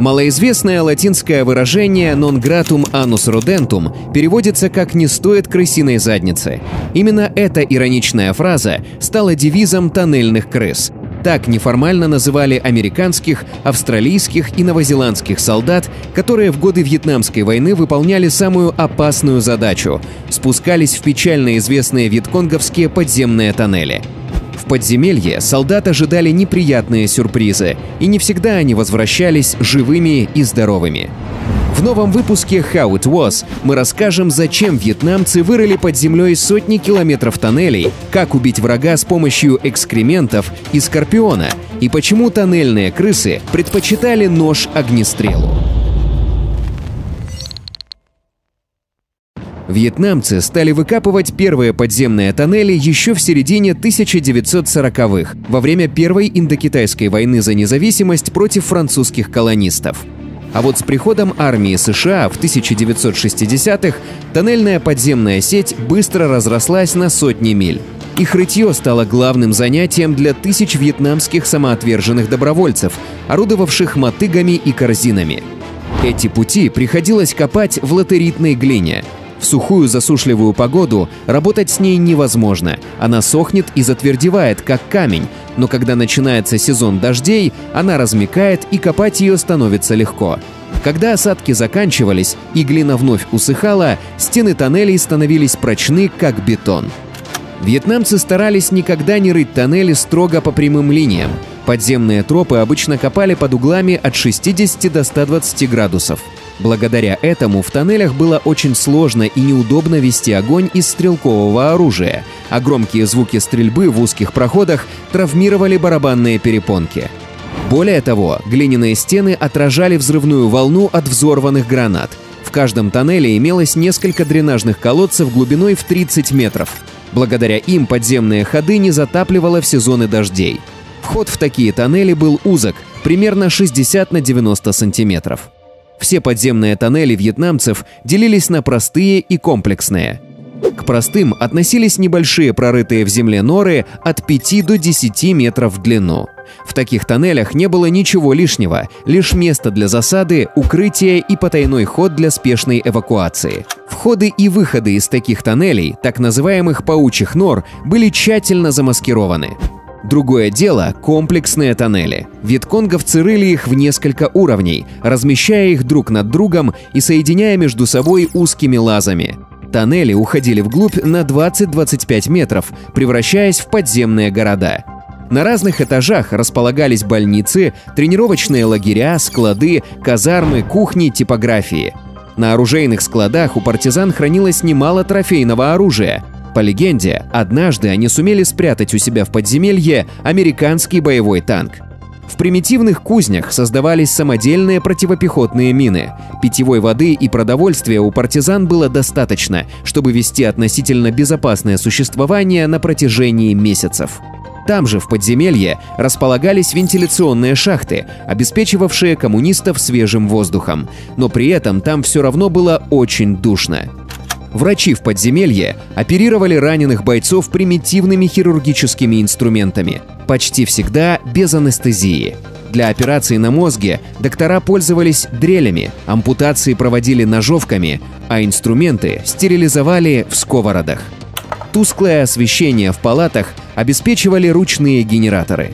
Малоизвестное латинское выражение «non gratum anus rodentum» переводится как «не стоит крысиной задницы». Именно эта ироничная фраза стала девизом тоннельных крыс. Так неформально называли американских, австралийских и новозеландских солдат, которые в годы Вьетнамской войны выполняли самую опасную задачу – спускались в печально известные вьетконговские подземные тоннели – подземелье солдат ожидали неприятные сюрпризы, и не всегда они возвращались живыми и здоровыми. В новом выпуске How It Was мы расскажем, зачем вьетнамцы вырыли под землей сотни километров тоннелей, как убить врага с помощью экскрементов и скорпиона, и почему тоннельные крысы предпочитали нож огнестрелу. Вьетнамцы стали выкапывать первые подземные тоннели еще в середине 1940-х, во время Первой Индокитайской войны за независимость против французских колонистов. А вот с приходом армии США в 1960-х тоннельная подземная сеть быстро разрослась на сотни миль. Их рытье стало главным занятием для тысяч вьетнамских самоотверженных добровольцев, орудовавших мотыгами и корзинами. Эти пути приходилось копать в латеритной глине – в сухую засушливую погоду работать с ней невозможно. Она сохнет и затвердевает, как камень, но когда начинается сезон дождей, она размекает и копать ее становится легко. Когда осадки заканчивались и глина вновь усыхала, стены тоннелей становились прочны, как бетон. Вьетнамцы старались никогда не рыть тоннели строго по прямым линиям. Подземные тропы обычно копали под углами от 60 до 120 градусов. Благодаря этому в тоннелях было очень сложно и неудобно вести огонь из стрелкового оружия, а громкие звуки стрельбы в узких проходах травмировали барабанные перепонки. Более того, глиняные стены отражали взрывную волну от взорванных гранат. В каждом тоннеле имелось несколько дренажных колодцев глубиной в 30 метров. Благодаря им подземные ходы не затапливало в сезоны дождей. Вход в такие тоннели был узок, примерно 60 на 90 сантиметров. Все подземные тоннели вьетнамцев делились на простые и комплексные. К простым относились небольшие прорытые в земле норы от 5 до 10 метров в длину. В таких тоннелях не было ничего лишнего, лишь место для засады, укрытие и потайной ход для спешной эвакуации. Входы и выходы из таких тоннелей, так называемых паучьих нор, были тщательно замаскированы. Другое дело – комплексные тоннели. Вьетконговцы рыли их в несколько уровней, размещая их друг над другом и соединяя между собой узкими лазами. Тоннели уходили вглубь на 20-25 метров, превращаясь в подземные города. На разных этажах располагались больницы, тренировочные лагеря, склады, казармы, кухни, типографии. На оружейных складах у партизан хранилось немало трофейного оружия – по легенде, однажды они сумели спрятать у себя в подземелье американский боевой танк. В примитивных кузнях создавались самодельные противопехотные мины. Питьевой воды и продовольствия у партизан было достаточно, чтобы вести относительно безопасное существование на протяжении месяцев. Там же, в подземелье, располагались вентиляционные шахты, обеспечивавшие коммунистов свежим воздухом. Но при этом там все равно было очень душно. Врачи в подземелье оперировали раненых бойцов примитивными хирургическими инструментами, почти всегда без анестезии. Для операций на мозге доктора пользовались дрелями, ампутации проводили ножовками, а инструменты стерилизовали в сковородах. Тусклое освещение в палатах обеспечивали ручные генераторы.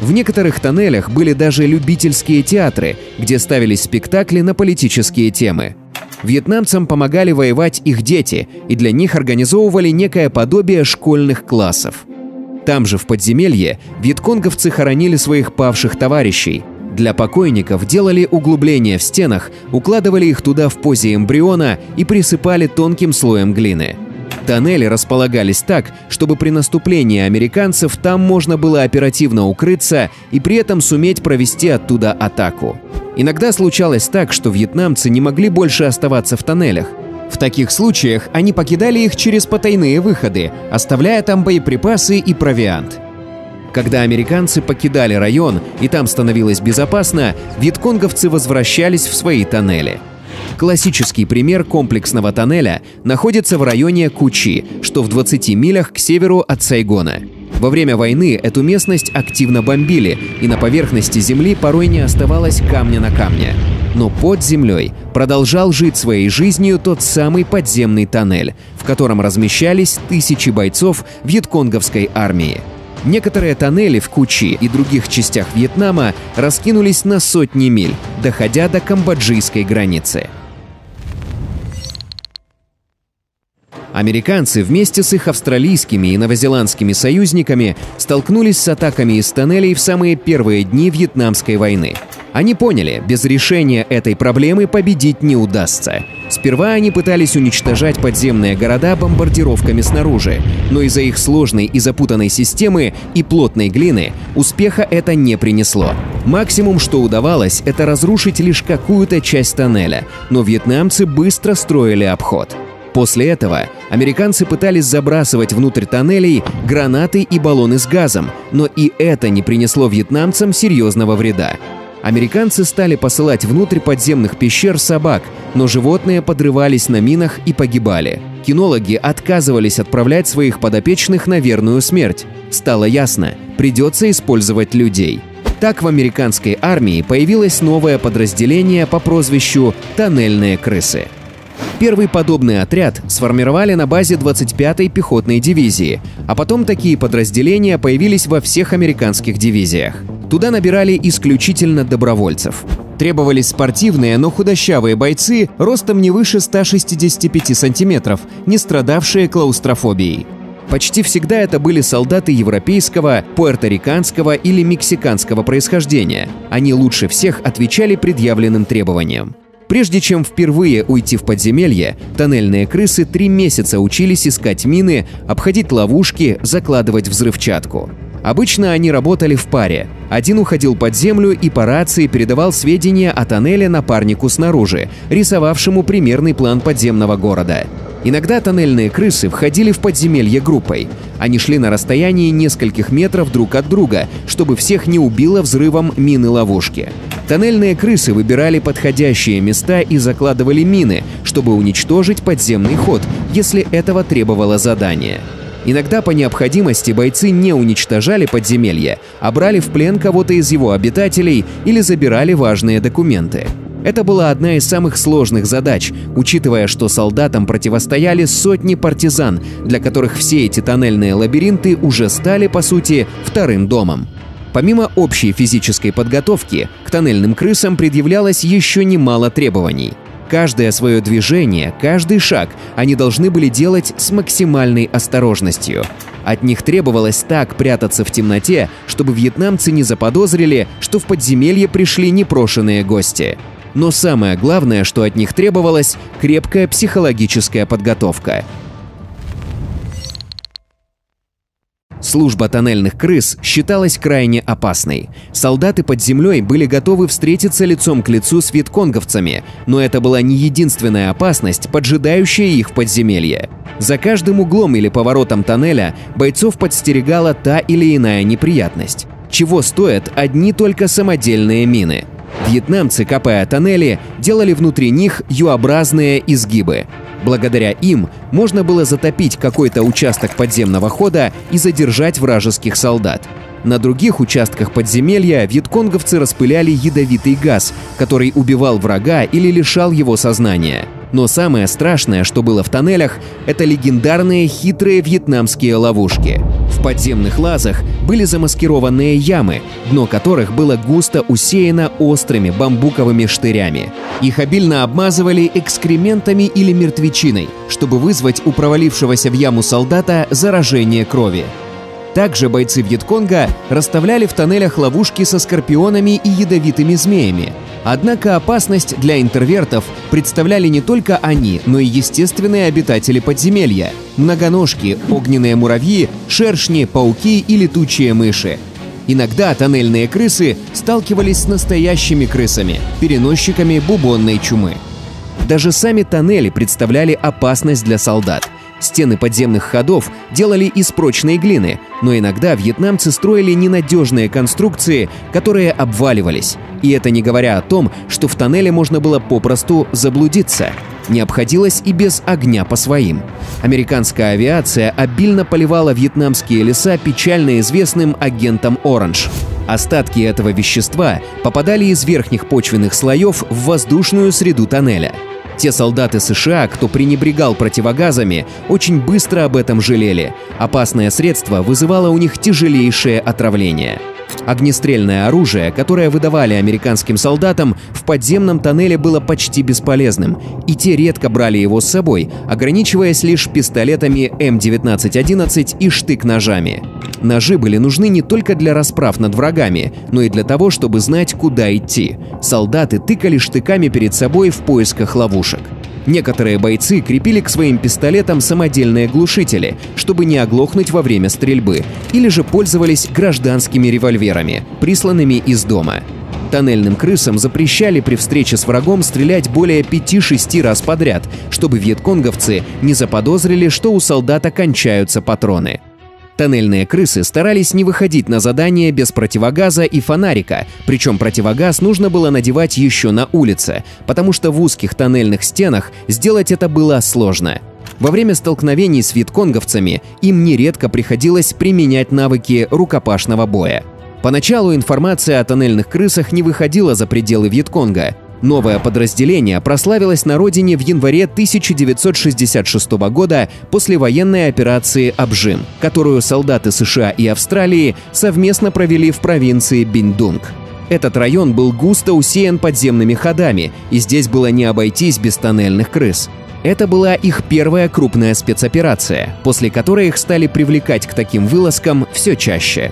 В некоторых тоннелях были даже любительские театры, где ставились спектакли на политические темы – Вьетнамцам помогали воевать их дети, и для них организовывали некое подобие школьных классов. Там же, в подземелье, вьетконговцы хоронили своих павших товарищей. Для покойников делали углубления в стенах, укладывали их туда в позе эмбриона и присыпали тонким слоем глины. Тоннели располагались так, чтобы при наступлении американцев там можно было оперативно укрыться и при этом суметь провести оттуда атаку. Иногда случалось так, что вьетнамцы не могли больше оставаться в тоннелях. В таких случаях они покидали их через потайные выходы, оставляя там боеприпасы и провиант. Когда американцы покидали район и там становилось безопасно, вьетконговцы возвращались в свои тоннели. Классический пример комплексного тоннеля находится в районе Кучи, что в 20 милях к северу от Сайгона. Во время войны эту местность активно бомбили, и на поверхности земли порой не оставалось камня на камне. Но под землей продолжал жить своей жизнью тот самый подземный тоннель, в котором размещались тысячи бойцов вьетконговской армии. Некоторые тоннели в Кучи и других частях Вьетнама раскинулись на сотни миль, доходя до камбоджийской границы. Американцы вместе с их австралийскими и новозеландскими союзниками столкнулись с атаками из тоннелей в самые первые дни Вьетнамской войны. Они поняли, без решения этой проблемы победить не удастся. Сперва они пытались уничтожать подземные города бомбардировками снаружи, но из-за их сложной и запутанной системы и плотной глины успеха это не принесло. Максимум, что удавалось, это разрушить лишь какую-то часть тоннеля, но вьетнамцы быстро строили обход. После этого американцы пытались забрасывать внутрь тоннелей гранаты и баллоны с газом, но и это не принесло вьетнамцам серьезного вреда. Американцы стали посылать внутрь подземных пещер собак, но животные подрывались на минах и погибали. Кинологи отказывались отправлять своих подопечных на верную смерть. Стало ясно, придется использовать людей. Так в американской армии появилось новое подразделение по прозвищу «Тоннельные крысы». Первый подобный отряд сформировали на базе 25-й пехотной дивизии, а потом такие подразделения появились во всех американских дивизиях. Туда набирали исключительно добровольцев. Требовались спортивные, но худощавые бойцы ростом не выше 165 сантиметров, не страдавшие клаустрофобией. Почти всегда это были солдаты европейского, пуэрториканского или мексиканского происхождения. Они лучше всех отвечали предъявленным требованиям. Прежде чем впервые уйти в подземелье, тоннельные крысы три месяца учились искать мины, обходить ловушки, закладывать взрывчатку. Обычно они работали в паре. Один уходил под землю и по рации передавал сведения о тоннеле напарнику снаружи, рисовавшему примерный план подземного города. Иногда тоннельные крысы входили в подземелье группой. Они шли на расстоянии нескольких метров друг от друга, чтобы всех не убило взрывом мины ловушки. Тоннельные крысы выбирали подходящие места и закладывали мины, чтобы уничтожить подземный ход, если этого требовало задание. Иногда по необходимости бойцы не уничтожали подземелье, а брали в плен кого-то из его обитателей или забирали важные документы. Это была одна из самых сложных задач, учитывая, что солдатам противостояли сотни партизан, для которых все эти тоннельные лабиринты уже стали, по сути, вторым домом. Помимо общей физической подготовки, к тоннельным крысам предъявлялось еще немало требований. Каждое свое движение, каждый шаг они должны были делать с максимальной осторожностью. От них требовалось так прятаться в темноте, чтобы вьетнамцы не заподозрили, что в подземелье пришли непрошенные гости. Но самое главное, что от них требовалось – крепкая психологическая подготовка. Служба тоннельных крыс считалась крайне опасной. Солдаты под землей были готовы встретиться лицом к лицу с вьетконговцами, но это была не единственная опасность, поджидающая их в подземелье. За каждым углом или поворотом тоннеля бойцов подстерегала та или иная неприятность. Чего стоят одни только самодельные мины – Вьетнамцы, копая тоннели, делали внутри них Ю-образные изгибы. Благодаря им можно было затопить какой-то участок подземного хода и задержать вражеских солдат. На других участках подземелья вьетконговцы распыляли ядовитый газ, который убивал врага или лишал его сознания. Но самое страшное, что было в тоннелях, это легендарные хитрые вьетнамские ловушки. В подземных лазах были замаскированные ямы, дно которых было густо усеяно острыми бамбуковыми штырями. Их обильно обмазывали экскрементами или мертвечиной, чтобы вызвать у провалившегося в яму солдата заражение крови. Также бойцы Вьетконга расставляли в тоннелях ловушки со скорпионами и ядовитыми змеями. Однако опасность для интервертов представляли не только они, но и естественные обитатели подземелья – многоножки, огненные муравьи, шершни, пауки и летучие мыши. Иногда тоннельные крысы сталкивались с настоящими крысами, переносчиками бубонной чумы. Даже сами тоннели представляли опасность для солдат – Стены подземных ходов делали из прочной глины, но иногда вьетнамцы строили ненадежные конструкции, которые обваливались. И это не говоря о том, что в тоннеле можно было попросту заблудиться. Не обходилось и без огня по своим. Американская авиация обильно поливала вьетнамские леса печально известным агентом «Оранж». Остатки этого вещества попадали из верхних почвенных слоев в воздушную среду тоннеля. Те солдаты США, кто пренебрегал противогазами, очень быстро об этом жалели. Опасное средство вызывало у них тяжелейшее отравление. Огнестрельное оружие, которое выдавали американским солдатам, в подземном тоннеле было почти бесполезным, и те редко брали его с собой, ограничиваясь лишь пистолетами М1911 и штык-ножами. Ножи были нужны не только для расправ над врагами, но и для того, чтобы знать, куда идти. Солдаты тыкали штыками перед собой в поисках ловушек. Некоторые бойцы крепили к своим пистолетам самодельные глушители, чтобы не оглохнуть во время стрельбы, или же пользовались гражданскими револьверами, присланными из дома. Тоннельным крысам запрещали при встрече с врагом стрелять более 5-6 раз подряд, чтобы вьетконговцы не заподозрили, что у солдата кончаются патроны. Тоннельные крысы старались не выходить на задание без противогаза и фонарика, причем противогаз нужно было надевать еще на улице, потому что в узких тоннельных стенах сделать это было сложно. Во время столкновений с вьетконговцами им нередко приходилось применять навыки рукопашного боя. Поначалу информация о тоннельных крысах не выходила за пределы Вьетконга, Новое подразделение прославилось на родине в январе 1966 года после военной операции «Обжим», которую солдаты США и Австралии совместно провели в провинции Биндунг. Этот район был густо усеян подземными ходами, и здесь было не обойтись без тоннельных крыс. Это была их первая крупная спецоперация, после которой их стали привлекать к таким вылазкам все чаще.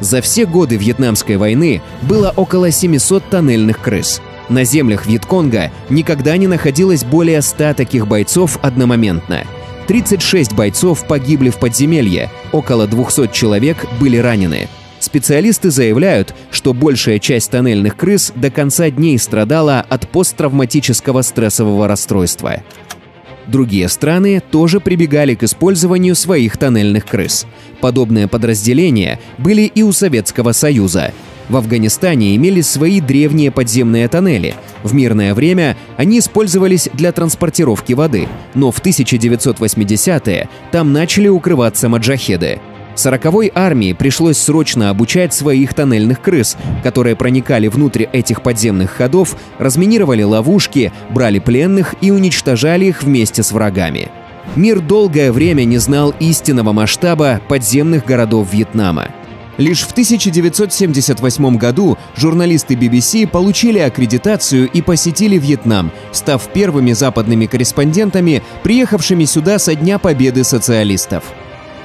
За все годы Вьетнамской войны было около 700 тоннельных крыс – на землях Вьетконга никогда не находилось более 100 таких бойцов одномоментно. 36 бойцов погибли в подземелье, около 200 человек были ранены. Специалисты заявляют, что большая часть тоннельных крыс до конца дней страдала от посттравматического стрессового расстройства. Другие страны тоже прибегали к использованию своих тоннельных крыс. Подобные подразделения были и у Советского Союза, в Афганистане имелись свои древние подземные тоннели. В мирное время они использовались для транспортировки воды, но в 1980-е там начали укрываться маджахеды. 40-й армии пришлось срочно обучать своих тоннельных крыс, которые проникали внутрь этих подземных ходов, разминировали ловушки, брали пленных и уничтожали их вместе с врагами. Мир долгое время не знал истинного масштаба подземных городов Вьетнама. Лишь в 1978 году журналисты BBC получили аккредитацию и посетили Вьетнам, став первыми западными корреспондентами, приехавшими сюда со Дня Победы социалистов.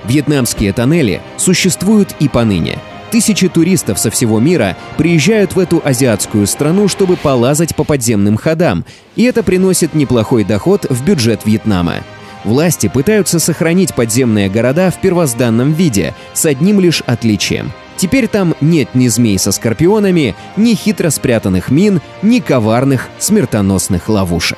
Вьетнамские тоннели существуют и поныне. Тысячи туристов со всего мира приезжают в эту азиатскую страну, чтобы полазать по подземным ходам, и это приносит неплохой доход в бюджет Вьетнама. Власти пытаются сохранить подземные города в первозданном виде, с одним лишь отличием. Теперь там нет ни змей со скорпионами, ни хитро спрятанных мин, ни коварных смертоносных ловушек.